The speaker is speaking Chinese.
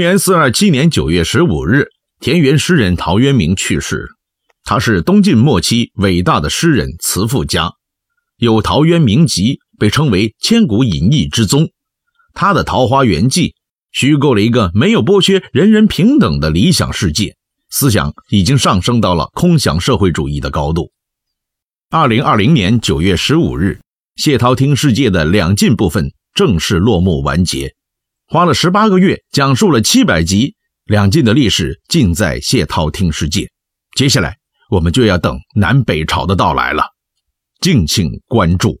公元四二七年九月十五日，田园诗人陶渊明去世。他是东晋末期伟大的诗人、词赋家，有《陶渊明集》，被称为千古隐逸之宗。他的《桃花源记》虚构了一个没有剥削、人人平等的理想世界，思想已经上升到了空想社会主义的高度。二零二零年九月十五日，谢涛听世界的两晋部分正式落幕完结。花了十八个月，讲述了七百集，两晋的历史尽在谢涛听世界。接下来，我们就要等南北朝的到来了，敬请关注。